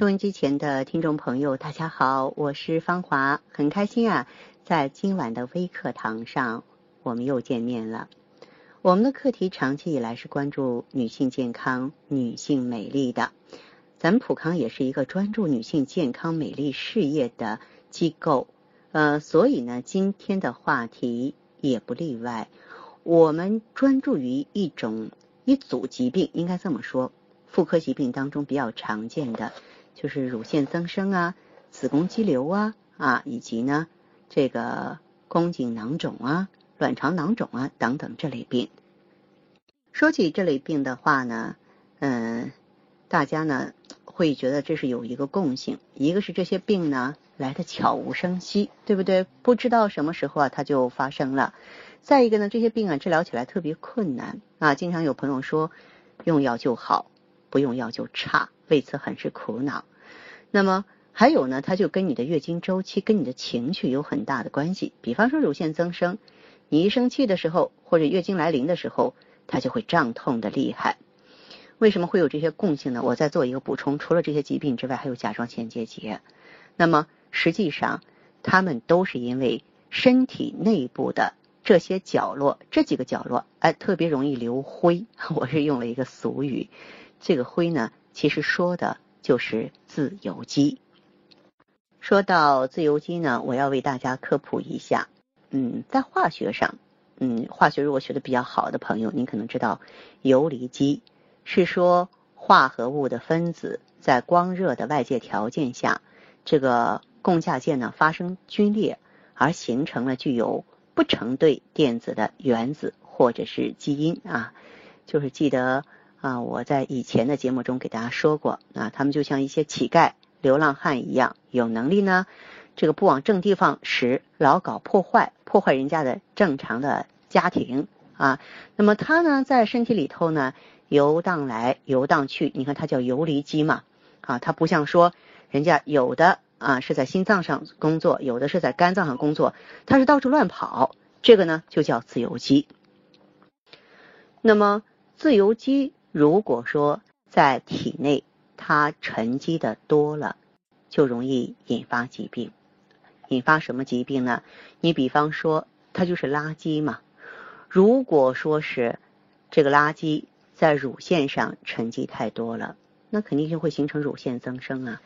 收音机前的听众朋友，大家好，我是芳华，很开心啊，在今晚的微课堂上，我们又见面了。我们的课题长期以来是关注女性健康、女性美丽的。咱们普康也是一个专注女性健康美丽事业的机构，呃，所以呢，今天的话题也不例外。我们专注于一种一组疾病，应该这么说，妇科疾病当中比较常见的就是乳腺增生啊、子宫肌瘤啊啊，以及呢这个宫颈囊肿啊。卵巢囊肿啊等等这类病，说起这类病的话呢，嗯，大家呢会觉得这是有一个共性，一个是这些病呢来的悄无声息，对不对？不知道什么时候啊它就发生了。再一个呢，这些病啊治疗起来特别困难啊，经常有朋友说用药就好，不用药就差，为此很是苦恼。那么还有呢，它就跟你的月经周期、跟你的情绪有很大的关系。比方说乳腺增生。你一生气的时候，或者月经来临的时候，它就会胀痛的厉害。为什么会有这些共性呢？我再做一个补充，除了这些疾病之外，还有甲状腺结节。那么实际上，它们都是因为身体内部的这些角落，这几个角落，哎，特别容易留灰。我是用了一个俗语，这个灰呢，其实说的就是自由基。说到自由基呢，我要为大家科普一下。嗯，在化学上，嗯，化学如果学的比较好的朋友，您可能知道，游离基是说化合物的分子在光热的外界条件下，这个共价键呢发生皲裂，而形成了具有不成对电子的原子或者是基因啊。就是记得啊，我在以前的节目中给大家说过啊，他们就像一些乞丐、流浪汉一样，有能力呢。这个不往正地方使，老搞破坏，破坏人家的正常的家庭啊。那么他呢，在身体里头呢游荡来游荡去，你看他叫游离基嘛啊。他不像说人家有的啊是在心脏上工作，有的是在肝脏上工作，他是到处乱跑，这个呢就叫自由基。那么自由基如果说在体内它沉积的多了，就容易引发疾病。引发什么疾病呢？你比方说，它就是垃圾嘛。如果说是这个垃圾在乳腺上沉积太多了，那肯定就会形成乳腺增生啊。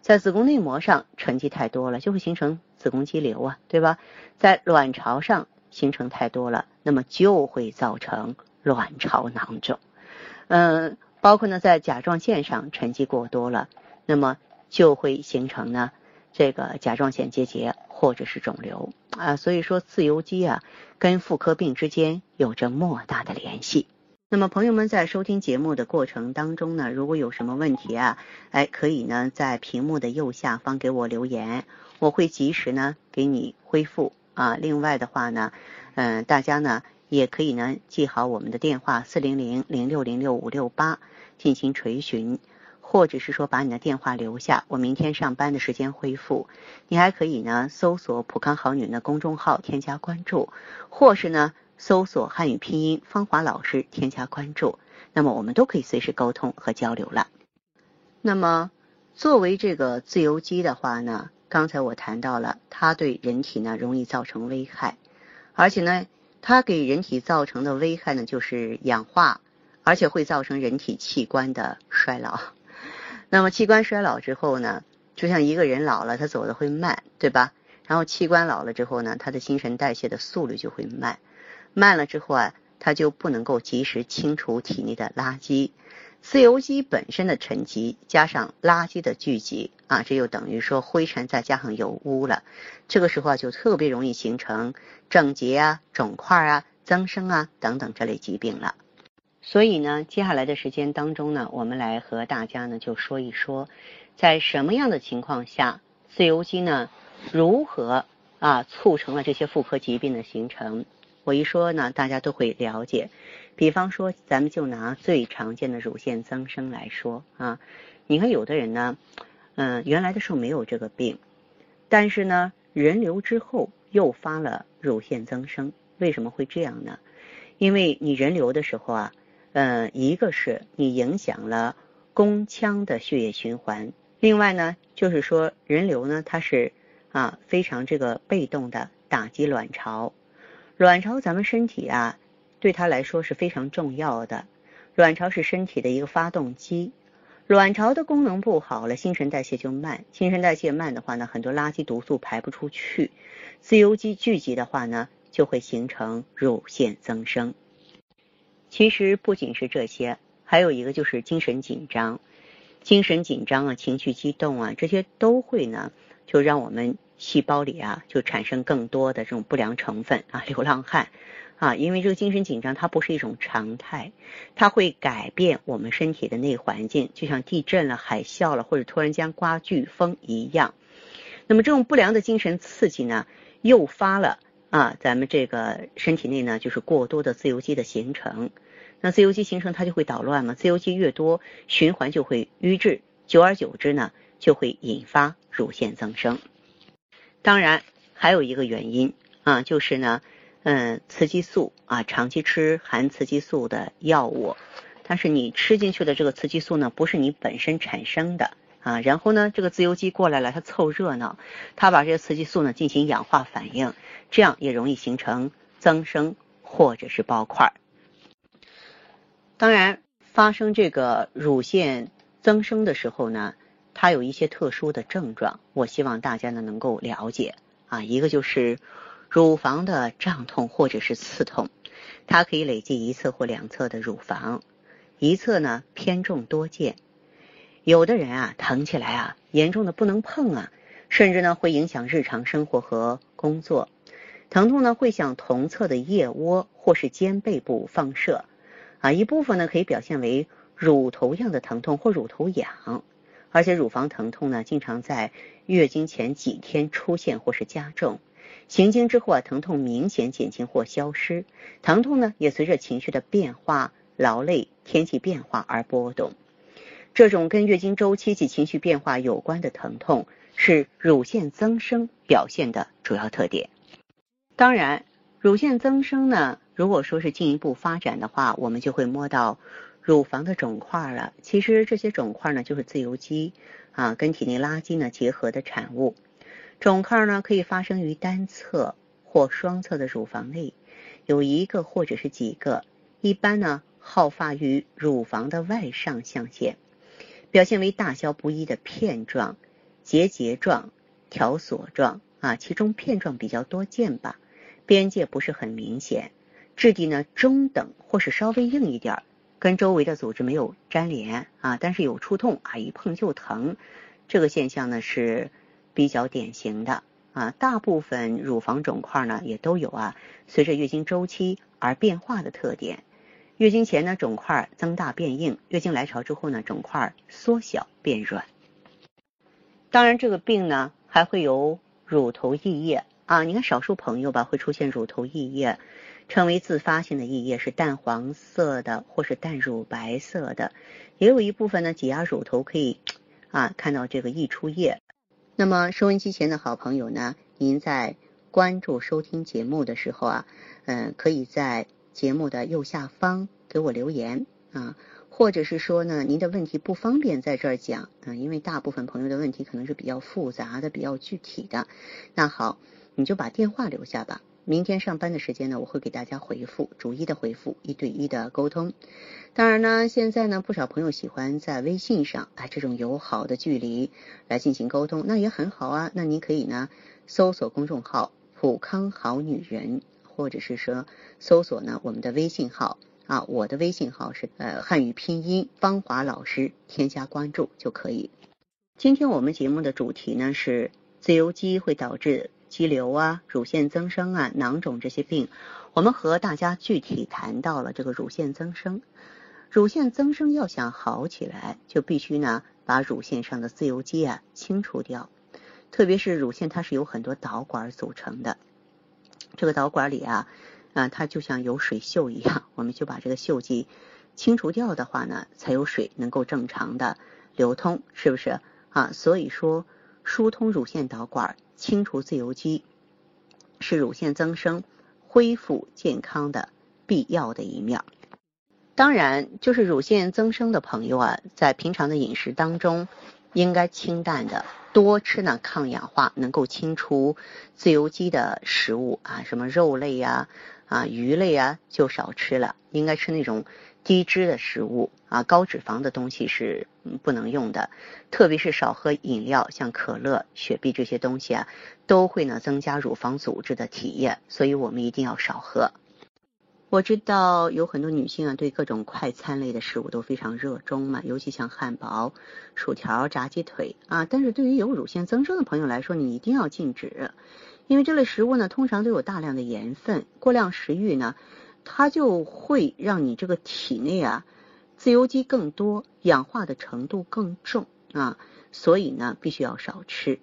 在子宫内膜上沉积太多了，就会形成子宫肌瘤啊，对吧？在卵巢上形成太多了，那么就会造成卵巢囊肿。嗯，包括呢，在甲状腺上沉积过多了，那么就会形成呢。这个甲状腺结节或者是肿瘤啊，所以说自由基啊跟妇科病之间有着莫大的联系。那么朋友们在收听节目的过程当中呢，如果有什么问题啊，哎，可以呢在屏幕的右下方给我留言，我会及时呢给你恢复啊。另外的话呢，嗯，大家呢也可以呢记好我们的电话四零零零六零六五六八进行垂询。或者是说把你的电话留下，我明天上班的时间回复。你还可以呢搜索“普康好女人”的公众号添加关注，或是呢搜索汉语拼音芳华老师添加关注。那么我们都可以随时沟通和交流了。那么作为这个自由基的话呢，刚才我谈到了它对人体呢容易造成危害，而且呢它给人体造成的危害呢就是氧化，而且会造成人体器官的衰老。那么器官衰老之后呢，就像一个人老了，他走的会慢，对吧？然后器官老了之后呢，他的新陈代谢的速率就会慢，慢了之后啊，他就不能够及时清除体内的垃圾，自由基本身的沉积加上垃圾的聚集啊，这就等于说灰尘再加上油污了，这个时候啊，就特别容易形成症结啊、肿块啊、增生啊等等这类疾病了。所以呢，接下来的时间当中呢，我们来和大家呢就说一说，在什么样的情况下，自由基呢如何啊促成了这些妇科疾病的形成？我一说呢，大家都会了解。比方说，咱们就拿最常见的乳腺增生来说啊，你看有的人呢，嗯，原来的时候没有这个病，但是呢，人流之后诱发了乳腺增生，为什么会这样呢？因为你人流的时候啊。嗯，一个是你影响了宫腔的血液循环，另外呢，就是说人流呢，它是啊非常这个被动的打击卵巢。卵巢咱们身体啊，对它来说是非常重要的。卵巢是身体的一个发动机。卵巢的功能不好了，新陈代谢就慢。新陈代谢慢的话呢，很多垃圾毒素排不出去，自由基聚集的话呢，就会形成乳腺增生。其实不仅是这些，还有一个就是精神紧张，精神紧张啊，情绪激动啊，这些都会呢，就让我们细胞里啊，就产生更多的这种不良成分啊，流浪汉。啊，因为这个精神紧张它不是一种常态，它会改变我们身体的内环境，就像地震了、海啸了，或者突然间刮飓风一样。那么这种不良的精神刺激呢，诱发了啊，咱们这个身体内呢就是过多的自由基的形成。那自由基形成它就会捣乱嘛，自由基越多，循环就会瘀滞，久而久之呢，就会引发乳腺增生。当然还有一个原因啊，就是呢。嗯，雌激素啊，长期吃含雌激素的药物，但是你吃进去的这个雌激素呢，不是你本身产生的啊。然后呢，这个自由基过来了，它凑热闹，它把这个雌激素呢进行氧化反应，这样也容易形成增生或者是包块。当然，发生这个乳腺增生的时候呢，它有一些特殊的症状，我希望大家呢能够了解啊，一个就是。乳房的胀痛或者是刺痛，它可以累积一侧或两侧的乳房，一侧呢偏重多见。有的人啊疼起来啊严重的不能碰啊，甚至呢会影响日常生活和工作。疼痛呢会向同侧的腋窝或是肩背部放射，啊一部分呢可以表现为乳头样的疼痛或乳头痒，而且乳房疼痛呢经常在月经前几天出现或是加重。行经之后啊，疼痛明显减轻或消失，疼痛呢也随着情绪的变化、劳累、天气变化而波动。这种跟月经周期及情绪变化有关的疼痛，是乳腺增生表现的主要特点。当然，乳腺增生呢，如果说是进一步发展的话，我们就会摸到乳房的肿块了。其实这些肿块呢，就是自由基啊跟体内垃圾呢结合的产物。肿块呢，可以发生于单侧或双侧的乳房内，有一个或者是几个，一般呢好发于乳房的外上象限，表现为大小不一的片状、结节状、条索状啊，其中片状比较多见吧，边界不是很明显，质地呢中等或是稍微硬一点，跟周围的组织没有粘连啊，但是有触痛啊，一碰就疼，这个现象呢是。比较典型的啊，大部分乳房肿块呢也都有啊，随着月经周期而变化的特点。月经前呢，肿块增大变硬；月经来潮之后呢，肿块缩小变软。当然，这个病呢还会有乳头溢液啊。你看，少数朋友吧会出现乳头溢液，称为自发性的溢液，是淡黄色的或是淡乳白色的。也有一部分呢，挤压乳头可以啊看到这个溢出液。那么收音机前的好朋友呢，您在关注收听节目的时候啊，嗯，可以在节目的右下方给我留言啊，或者是说呢，您的问题不方便在这儿讲啊，因为大部分朋友的问题可能是比较复杂的、比较具体的。那好，你就把电话留下吧。明天上班的时间呢，我会给大家回复，逐一的回复，一对一的沟通。当然呢，现在呢，不少朋友喜欢在微信上，哎，这种友好的距离来进行沟通，那也很好啊。那您可以呢，搜索公众号“普康好女人”，或者是说搜索呢我们的微信号啊，我的微信号是呃汉语拼音芳华老师，添加关注就可以。今天我们节目的主题呢是自由基会导致。肌瘤啊、乳腺增生啊、囊肿这些病，我们和大家具体谈到了这个乳腺增生。乳腺增生要想好起来，就必须呢把乳腺上的自由基啊清除掉。特别是乳腺，它是由很多导管组成的。这个导管里啊，啊，它就像有水锈一样，我们就把这个锈迹清除掉的话呢，才有水能够正常的流通，是不是啊？所以说，疏通乳腺导管。清除自由基是乳腺增生恢复健康的必要的一面。当然，就是乳腺增生的朋友啊，在平常的饮食当中，应该清淡的，多吃呢抗氧化、能够清除自由基的食物啊，什么肉类呀、啊鱼类啊就少吃了，应该吃那种低脂的食物啊，高脂肪的东西是不能用的，特别是少喝饮料，像可乐、雪碧这些东西啊，都会呢增加乳房组织的体液，所以我们一定要少喝。我知道有很多女性啊，对各种快餐类的食物都非常热衷嘛，尤其像汉堡、薯条、炸鸡腿啊。但是对于有乳腺增生的朋友来说，你一定要禁止，因为这类食物呢，通常都有大量的盐分，过量食欲呢，它就会让你这个体内啊，自由基更多，氧化的程度更重啊，所以呢，必须要少吃，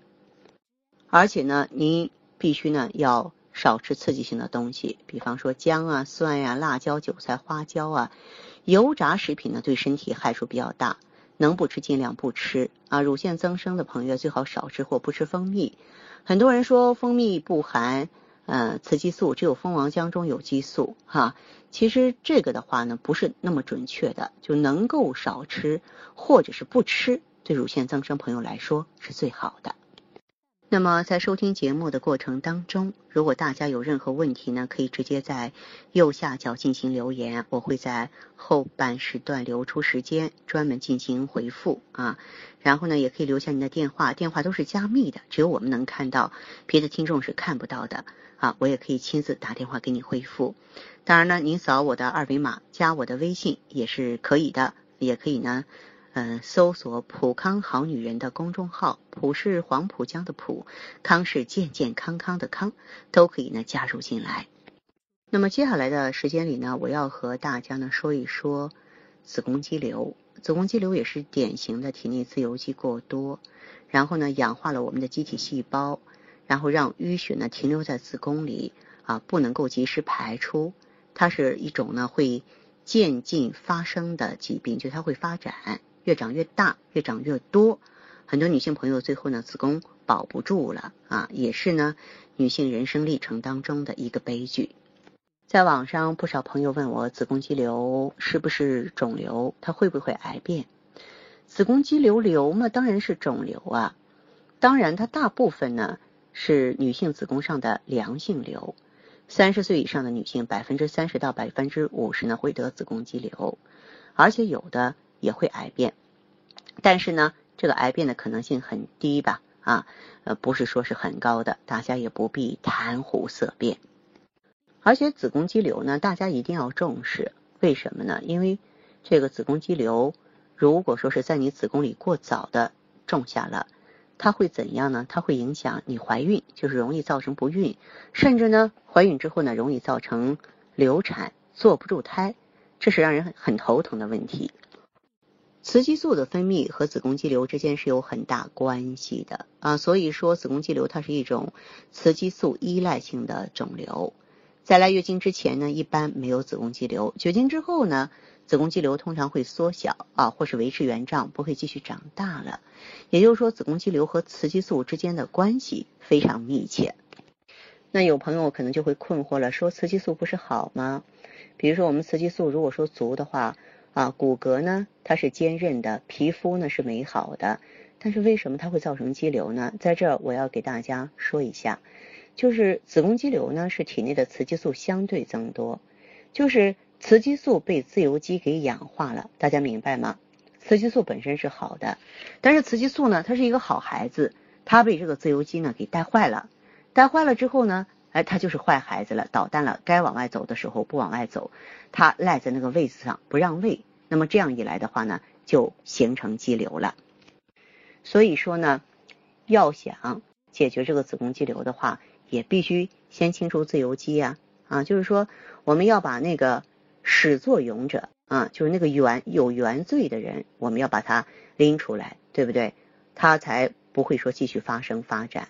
而且呢，您必须呢要。少吃刺激性的东西，比方说姜啊、蒜呀、辣椒、韭菜、花椒啊，油炸食品呢对身体害处比较大，能不吃尽量不吃啊。乳腺增生的朋友最好少吃或不吃蜂蜜。很多人说蜂蜜不含呃雌激素，只有蜂王浆中有激素哈。其实这个的话呢不是那么准确的，就能够少吃或者是不吃，对乳腺增生朋友来说是最好的。那么在收听节目的过程当中，如果大家有任何问题呢，可以直接在右下角进行留言，我会在后半时段留出时间专门进行回复啊。然后呢，也可以留下您的电话，电话都是加密的，只有我们能看到，别的听众是看不到的啊。我也可以亲自打电话给你回复。当然呢，您扫我的二维码加我的微信也是可以的，也可以呢。嗯，搜索“普康好女人”的公众号，“普”是黄浦江的“浦”，“康”是健健康康的“康”，都可以呢加入进来。那么接下来的时间里呢，我要和大家呢说一说子宫肌瘤。子宫肌瘤也是典型的体内自由基过多，然后呢氧化了我们的机体细胞，然后让淤血呢停留在子宫里啊，不能够及时排出。它是一种呢会渐进发生的疾病，就它会发展。越长越大，越长越多，很多女性朋友最后呢子宫保不住了啊，也是呢女性人生历程当中的一个悲剧。在网上不少朋友问我，子宫肌瘤是不是肿瘤？它会不会癌变？子宫肌瘤瘤嘛，当然是肿瘤啊。当然，它大部分呢是女性子宫上的良性瘤。三十岁以上的女性，百分之三十到百分之五十呢会得子宫肌瘤，而且有的。也会癌变，但是呢，这个癌变的可能性很低吧？啊，呃，不是说是很高的，大家也不必谈虎色变。而且子宫肌瘤呢，大家一定要重视，为什么呢？因为这个子宫肌瘤，如果说是在你子宫里过早的种下了，它会怎样呢？它会影响你怀孕，就是容易造成不孕，甚至呢，怀孕之后呢，容易造成流产、坐不住胎，这是让人很很头疼的问题。雌激素的分泌和子宫肌瘤之间是有很大关系的啊，所以说子宫肌瘤它是一种雌激素依赖性的肿瘤。在来月经之前呢，一般没有子宫肌瘤；绝经之后呢，子宫肌瘤通常会缩小啊，或是维持原状，不会继续长大了。也就是说，子宫肌瘤和雌激素之间的关系非常密切。那有朋友可能就会困惑了，说雌激素不是好吗？比如说我们雌激素如果说足的话。啊，骨骼呢，它是坚韧的，皮肤呢是美好的，但是为什么它会造成肌瘤呢？在这儿我要给大家说一下，就是子宫肌瘤呢是体内的雌激素相对增多，就是雌激素被自由基给氧化了，大家明白吗？雌激素本身是好的，但是雌激素呢，它是一个好孩子，它被这个自由基呢给带坏了，带坏了之后呢？哎，他就是坏孩子了，捣蛋了，该往外走的时候不往外走，他赖在那个位子上不让位，那么这样一来的话呢，就形成肌瘤了。所以说呢，要想解决这个子宫肌瘤的话，也必须先清除自由基呀，啊，就是说我们要把那个始作俑者啊，就是那个原有原罪的人，我们要把他拎出来，对不对？他才不会说继续发生发展。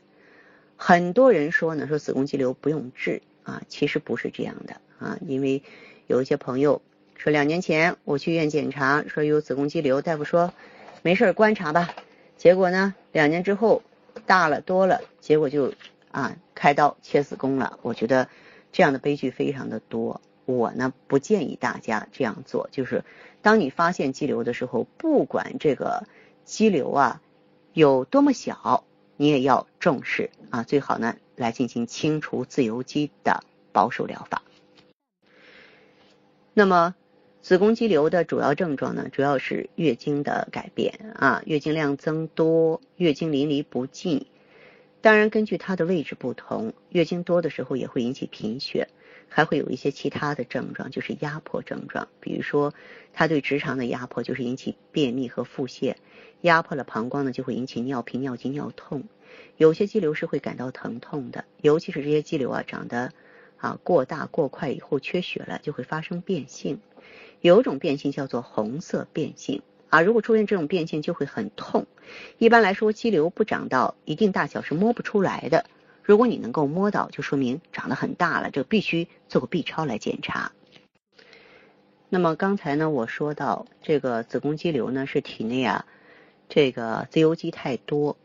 很多人说呢，说子宫肌瘤不用治啊，其实不是这样的啊，因为有一些朋友说两年前我去医院检查，说有子宫肌瘤，大夫说没事观察吧，结果呢两年之后大了多了，结果就啊开刀切子宫了。我觉得这样的悲剧非常的多，我呢不建议大家这样做，就是当你发现肌瘤的时候，不管这个肌瘤啊有多么小，你也要重视啊，最好呢来进行清除自由基的保守疗法。那么。子宫肌瘤的主要症状呢，主要是月经的改变啊，月经量增多，月经淋漓不尽。当然，根据它的位置不同，月经多的时候也会引起贫血，还会有一些其他的症状，就是压迫症状。比如说，它对直肠的压迫就是引起便秘和腹泻；压迫了膀胱呢，就会引起尿频、尿急、尿痛。有些肌瘤是会感到疼痛的，尤其是这些肌瘤啊长得啊过大过快以后缺血了，就会发生变性。有一种变性叫做红色变性啊，如果出现这种变性就会很痛。一般来说，肌瘤不长到一定大小是摸不出来的。如果你能够摸到，就说明长得很大了，这必须做个 B 超来检查。那么刚才呢，我说到这个子宫肌瘤呢是体内啊这个自由基太多，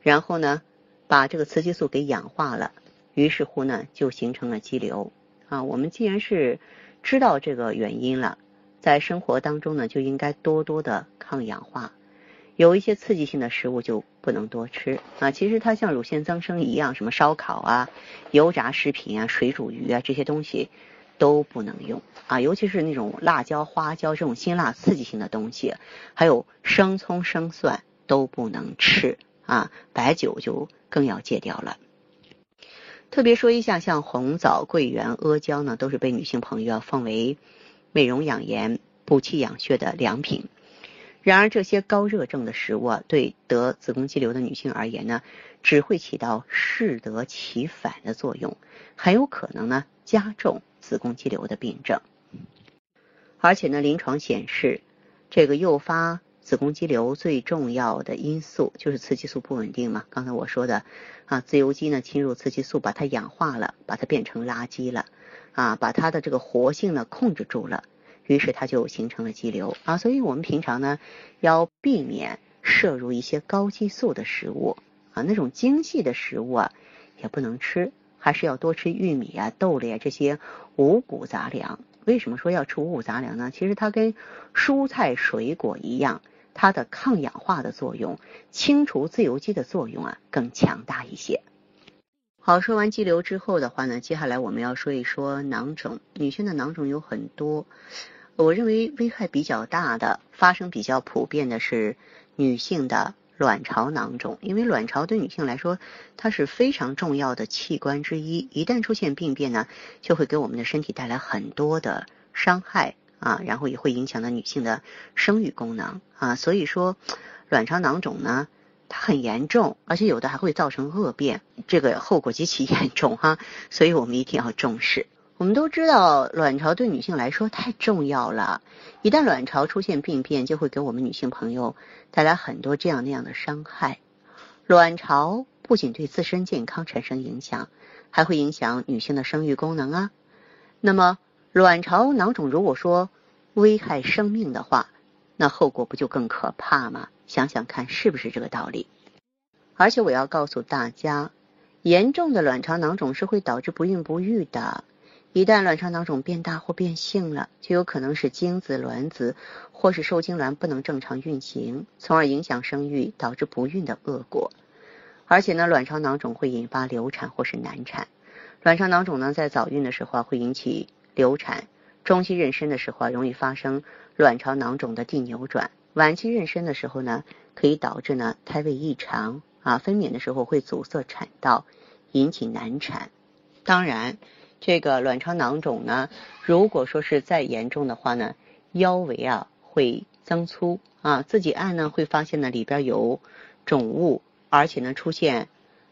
然后呢把这个雌激素给氧化了，于是乎呢就形成了肌瘤啊。我们既然是知道这个原因了。在生活当中呢，就应该多多的抗氧化，有一些刺激性的食物就不能多吃啊。其实它像乳腺增生一样，什么烧烤啊、油炸食品啊、水煮鱼啊这些东西都不能用啊。尤其是那种辣椒、花椒这种辛辣刺激性的东西，还有生葱、生蒜都不能吃啊。白酒就更要戒掉了。特别说一下，像红枣、桂圆、阿胶呢，都是被女性朋友要奉为。美容养颜、补气养血的良品。然而，这些高热症的食物啊，对得子宫肌瘤的女性而言呢，只会起到适得其反的作用，很有可能呢加重子宫肌瘤的病症。而且呢，临床显示，这个诱发子宫肌瘤最重要的因素就是雌激素不稳定嘛。刚才我说的啊，自由基呢侵入雌激素，把它氧化了，把它变成垃圾了。啊，把它的这个活性呢控制住了，于是它就形成了肌瘤啊。所以我们平常呢要避免摄入一些高激素的食物啊，那种精细的食物啊也不能吃，还是要多吃玉米啊、豆类啊这些五谷杂粮。为什么说要吃五谷杂粮呢？其实它跟蔬菜水果一样，它的抗氧化的作用、清除自由基的作用啊更强大一些。好，说完肌瘤之后的话呢，接下来我们要说一说囊肿。女性的囊肿有很多，我认为危害比较大的、发生比较普遍的是女性的卵巢囊肿。因为卵巢对女性来说，它是非常重要的器官之一，一旦出现病变呢，就会给我们的身体带来很多的伤害啊，然后也会影响到女性的生育功能啊。所以说，卵巢囊肿呢。它很严重，而且有的还会造成恶变，这个后果极其 严重哈，所以我们一定要重视。我们都知道，卵巢对女性来说太重要了，一旦卵巢出现病变，就会给我们女性朋友带来很多这样那样的伤害。卵巢不仅对自身健康产生影响，还会影响女性的生育功能啊。那么，卵巢囊肿如果说危害生命的话，那后果不就更可怕吗？想想看，是不是这个道理？而且我要告诉大家，严重的卵巢囊肿是会导致不孕不育的。一旦卵巢囊肿变大或变性了，就有可能使精子、卵子或是受精卵不能正常运行，从而影响生育，导致不孕的恶果。而且呢，卵巢囊肿会引发流产或是难产。卵巢囊肿呢，在早孕的时候，会引起流产；中期妊娠的时候啊，容易发生卵巢囊肿的递扭转。晚期妊娠的时候呢，可以导致呢胎位异常啊，分娩的时候会阻塞产道，引起难产。当然，这个卵巢囊肿呢，如果说是再严重的话呢，腰围啊会增粗啊，自己按呢会发现呢里边有肿物，而且呢出现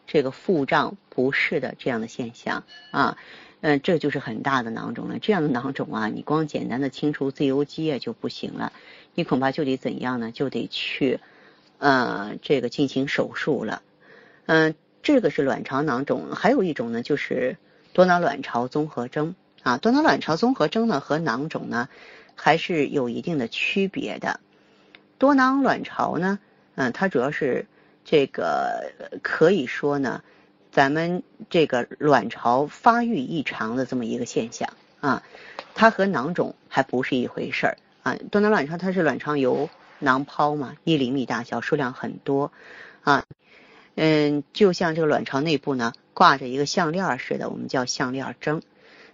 这个腹胀不适的这样的现象啊。嗯，这就是很大的囊肿了。这样的囊肿啊，你光简单的清除自由基啊就不行了，你恐怕就得怎样呢？就得去，呃，这个进行手术了。嗯，这个是卵巢囊肿，还有一种呢，就是多囊卵巢综合征啊。多囊卵巢综合征呢和囊肿呢还是有一定的区别的。多囊卵巢呢，嗯，它主要是这个可以说呢。咱们这个卵巢发育异常的这么一个现象啊，它和囊肿还不是一回事儿啊。多囊卵巢它是卵巢由囊泡嘛，一厘米大小，数量很多啊，嗯，就像这个卵巢内部呢挂着一个项链似的，我们叫项链征。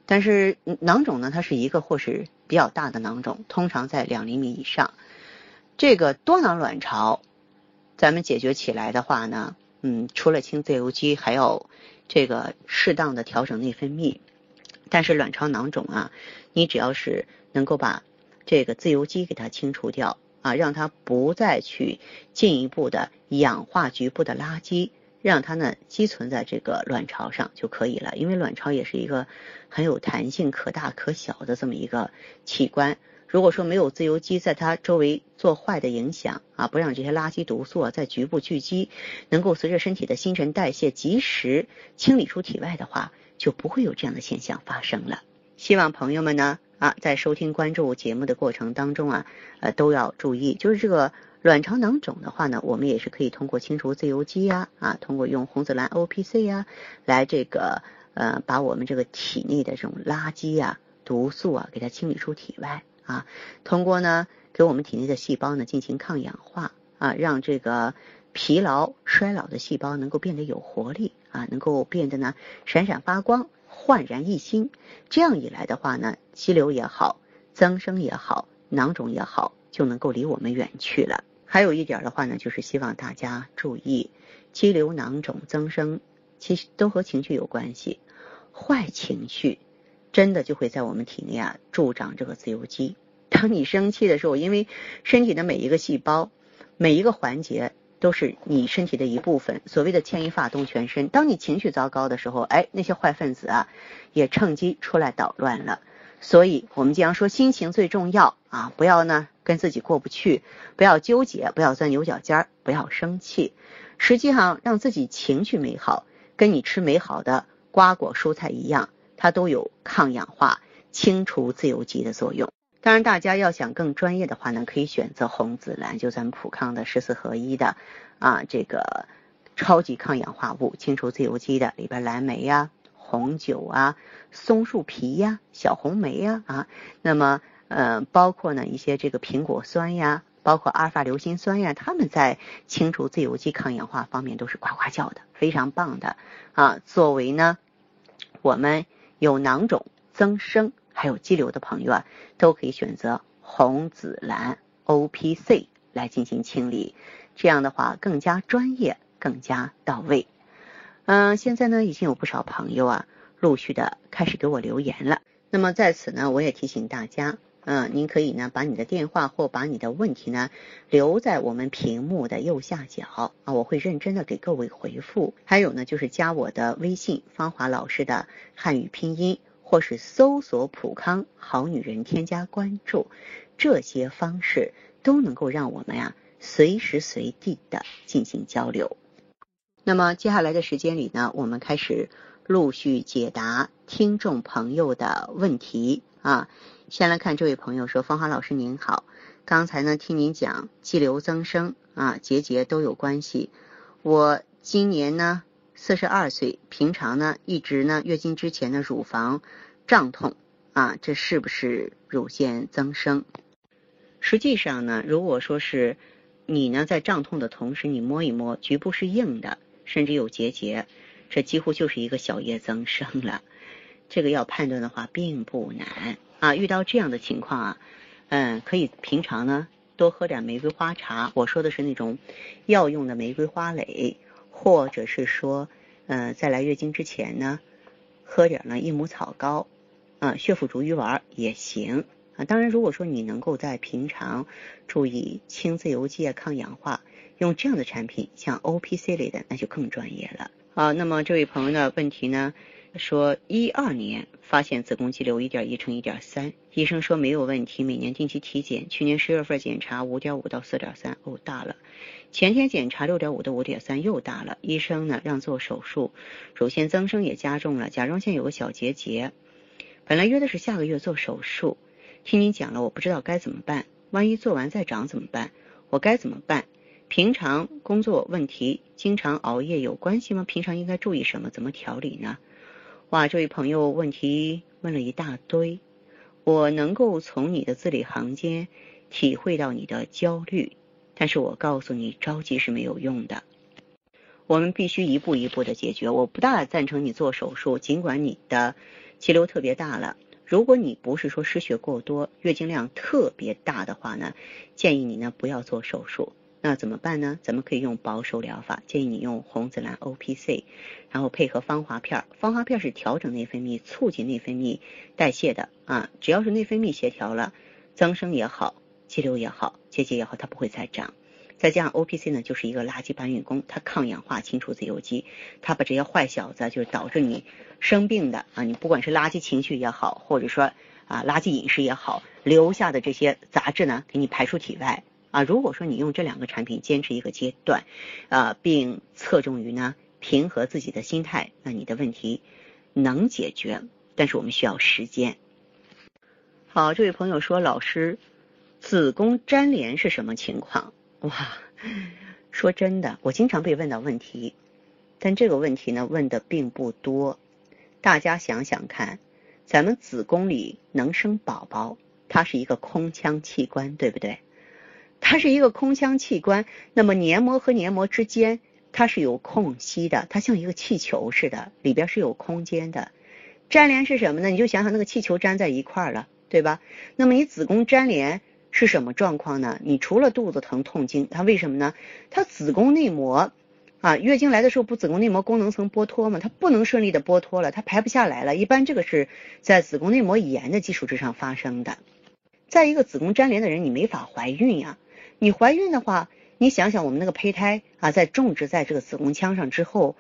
但是囊肿呢，它是一个或是比较大的囊肿，通常在两厘米以上。这个多囊卵巢，咱们解决起来的话呢，嗯，除了清自由基，还要这个适当的调整内分泌。但是卵巢囊肿啊，你只要是能够把这个自由基给它清除掉啊，让它不再去进一步的氧化局部的垃圾。让它呢积存在这个卵巢上就可以了，因为卵巢也是一个很有弹性、可大可小的这么一个器官。如果说没有自由基在它周围做坏的影响啊，不让这些垃圾毒素啊在局部聚集，能够随着身体的新陈代谢及时清理出体外的话，就不会有这样的现象发生了。希望朋友们呢啊在收听关注节目的过程当中啊呃都要注意，就是这个。卵巢囊肿的话呢，我们也是可以通过清除自由基呀，啊，通过用红紫蓝 O P C 呀，来这个呃，把我们这个体内的这种垃圾呀、毒素啊，给它清理出体外啊。通过呢，给我们体内的细胞呢进行抗氧化啊，让这个疲劳衰老的细胞能够变得有活力啊，能够变得呢闪闪发光、焕然一新。这样一来的话呢，肌瘤也好，增生也好，囊肿也好，就能够离我们远去了。还有一点的话呢，就是希望大家注意，肌瘤囊肿增生，其实都和情绪有关系。坏情绪真的就会在我们体内啊助长这个自由基。当你生气的时候，因为身体的每一个细胞、每一个环节都是你身体的一部分，所谓的牵一发动全身。当你情绪糟糕的时候，哎，那些坏分子啊也趁机出来捣乱了。所以，我们经常说心情最重要啊，不要呢跟自己过不去，不要纠结，不要钻牛角尖，不要生气。实际上，让自己情绪美好，跟你吃美好的瓜果蔬菜一样，它都有抗氧化、清除自由基的作用。当然，大家要想更专业的话呢，可以选择红紫蓝，就咱们普康的十四合一的啊，这个超级抗氧化物，清除自由基的，里边蓝莓呀。红酒啊，松树皮呀，小红莓呀啊，那么呃，包括呢一些这个苹果酸呀，包括阿尔法硫辛酸呀，它们在清除自由基、抗氧化方面都是呱呱叫的，非常棒的啊。作为呢，我们有囊肿增生还有肌瘤的朋友啊，都可以选择红紫蓝 O P C 来进行清理，这样的话更加专业，更加到位。嗯，现在呢，已经有不少朋友啊，陆续的开始给我留言了。那么在此呢，我也提醒大家，嗯，您可以呢，把你的电话或把你的问题呢，留在我们屏幕的右下角啊，我会认真的给各位回复。还有呢，就是加我的微信芳华老师的汉语拼音，或是搜索普康好女人添加关注，这些方式都能够让我们呀，随时随地的进行交流。那么接下来的时间里呢，我们开始陆续解答听众朋友的问题啊。先来看这位朋友说：“芳华老师您好，刚才呢听您讲肌瘤增生啊、结节都有关系。我今年呢四十二岁，平常呢一直呢月经之前的乳房胀痛啊，这是不是乳腺增生？实际上呢，如果说是你呢在胀痛的同时，你摸一摸局部是硬的。”甚至有结节，这几乎就是一个小叶增生了。这个要判断的话并不难啊。遇到这样的情况啊，嗯，可以平常呢多喝点玫瑰花茶。我说的是那种药用的玫瑰花蕾，或者是说，嗯，在来月经之前呢，喝点呢益母草膏，啊，血府逐瘀丸也行啊。当然，如果说你能够在平常注意清自由基、抗氧化。用这样的产品，像 O P C 类的，那就更专业了。好，那么这位朋友的问题呢，说一二年发现子宫肌瘤一点一乘一点三，医生说没有问题，每年定期体检。去年十月份检查五点五到四点三，哦大了。前天检查六点五到五点三，又大了。医生呢让做手术，乳腺增生也加重了，甲状腺有个小结节。本来约的是下个月做手术，听您讲了，我不知道该怎么办。万一做完再长怎么办？我该怎么办？平常工作问题，经常熬夜有关系吗？平常应该注意什么？怎么调理呢？哇，这位朋友问题问了一大堆，我能够从你的字里行间体会到你的焦虑，但是我告诉你，着急是没有用的。我们必须一步一步的解决。我不大赞成你做手术，尽管你的肌瘤特别大了。如果你不是说失血过多、月经量特别大的话呢，建议你呢不要做手术。那怎么办呢？咱们可以用保守疗法，建议你用红紫兰 O P C，然后配合芳华片。芳华片是调整内分泌、促进内分泌代谢的啊。只要是内分泌协调了，增生也好，肌瘤也好，结节也好，它不会再长。再加上 O P C 呢，就是一个垃圾搬运工，它抗氧化、清除自由基，它把这些坏小子，就是导致你生病的啊，你不管是垃圾情绪也好，或者说啊垃圾饮食也好，留下的这些杂质呢，给你排出体外。啊，如果说你用这两个产品坚持一个阶段，啊，并侧重于呢平和自己的心态，那你的问题能解决，但是我们需要时间。好，这位朋友说，老师，子宫粘连是什么情况？哇，说真的，我经常被问到问题，但这个问题呢问的并不多。大家想想看，咱们子宫里能生宝宝，它是一个空腔器官，对不对？它是一个空腔器官，那么黏膜和黏膜之间它是有空隙的，它像一个气球似的，里边是有空间的。粘连是什么呢？你就想想那个气球粘在一块儿了，对吧？那么你子宫粘连是什么状况呢？你除了肚子疼、痛经，它为什么呢？它子宫内膜啊，月经来的时候不子宫内膜功能层剥脱吗？它不能顺利的剥脱了，它排不下来了。一般这个是在子宫内膜炎的基础之上发生的。再一个，子宫粘连的人你没法怀孕呀。你怀孕的话，你想想我们那个胚胎啊，在种植在这个子宫腔上之后，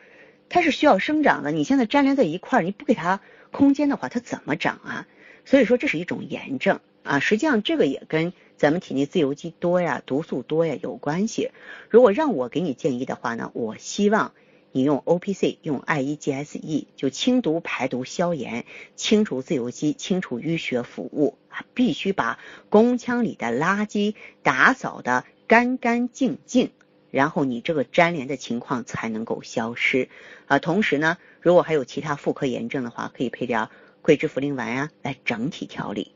它是需要生长的。你现在粘连在一块儿，你不给它空间的话，它怎么长啊？所以说这是一种炎症啊。实际上这个也跟咱们体内自由基多呀、毒素多呀有关系。如果让我给你建议的话呢，我希望你用 O P C，用 I E G S E，就清毒排毒消炎，清除自由基，清除淤血腐物啊。必须把宫腔里的垃圾打扫的干干净净，然后你这个粘连的情况才能够消失啊。同时呢，如果还有其他妇科炎症的话，可以配点桂枝茯苓丸啊来整体调理。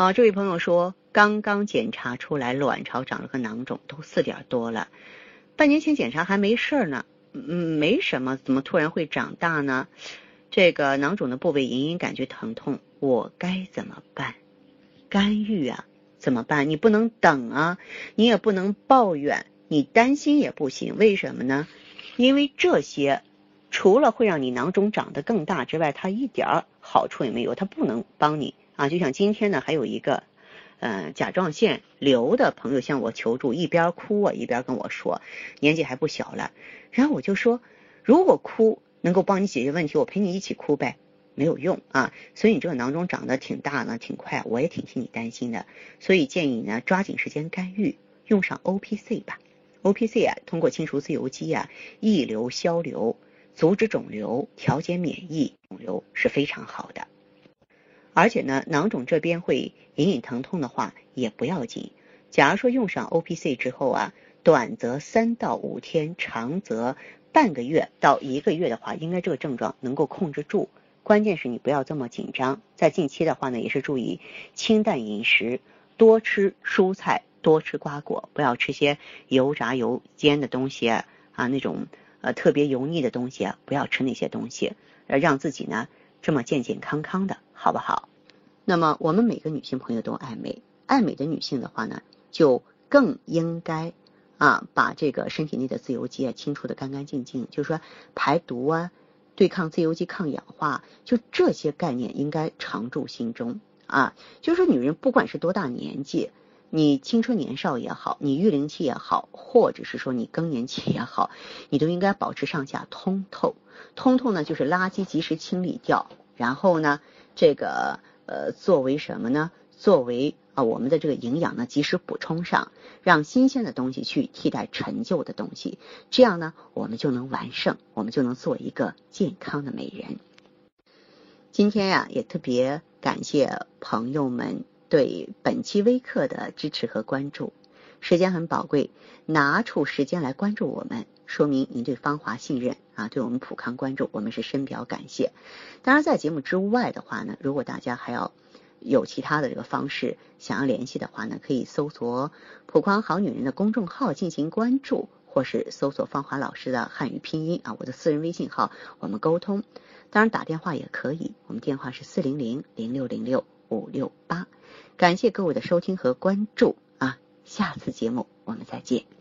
好，这位朋友说，刚刚检查出来卵巢长了个囊肿，都四点多了，半年前检查还没事儿呢，嗯，没什么，怎么突然会长大呢？这个囊肿的部位隐隐感觉疼痛，我该怎么办？干预啊，怎么办？你不能等啊，你也不能抱怨，你担心也不行。为什么呢？因为这些除了会让你囊肿长得更大之外，它一点好处也没有，它不能帮你啊。就像今天呢，还有一个嗯甲状腺瘤的朋友向我求助，一边哭啊一边跟我说，年纪还不小了。然后我就说，如果哭。能够帮你解决问题，我陪你一起哭呗，没有用啊。所以你这个囊肿长得挺大呢，挺快，我也挺替你担心的。所以建议你呢，抓紧时间干预，用上 O P C 吧。O P C 啊，通过清除自由基啊，抑瘤消瘤，阻止肿瘤，调节免疫，肿瘤是非常好的。而且呢，囊肿这边会隐隐疼痛的话，也不要紧。假如说用上 O P C 之后啊，短则三到五天，长则。半个月到一个月的话，应该这个症状能够控制住。关键是你不要这么紧张。在近期的话呢，也是注意清淡饮食，多吃蔬菜，多吃瓜果，不要吃些油炸油煎的东西啊啊，那种呃特别油腻的东西啊，不要吃那些东西，让自己呢这么健健康康的，好不好？那么我们每个女性朋友都爱美，爱美的女性的话呢，就更应该。啊，把这个身体内的自由基啊清除的干干净净，就是说排毒啊，对抗自由基、抗氧化，就这些概念应该常驻心中啊。就是说，女人不管是多大年纪，你青春年少也好，你育龄期也好，或者是说你更年期也好，你都应该保持上下通透。通透呢，就是垃圾及时清理掉，然后呢，这个呃，作为什么呢？作为啊，我们的这个营养呢，及时补充上，让新鲜的东西去替代陈旧的东西，这样呢，我们就能完胜，我们就能做一个健康的美人。今天呀，也特别感谢朋友们对本期微课的支持和关注，时间很宝贵，拿出时间来关注我们，说明您对芳华信任啊，对我们普康关注，我们是深表感谢。当然，在节目之外的话呢，如果大家还要。有其他的这个方式想要联系的话呢，可以搜索“普康好女人”的公众号进行关注或是搜索芳华老师的汉语拼音啊，我的私人微信号，我们沟通。当然打电话也可以，我们电话是四零零零六零六五六八。感谢各位的收听和关注啊，下次节目我们再见。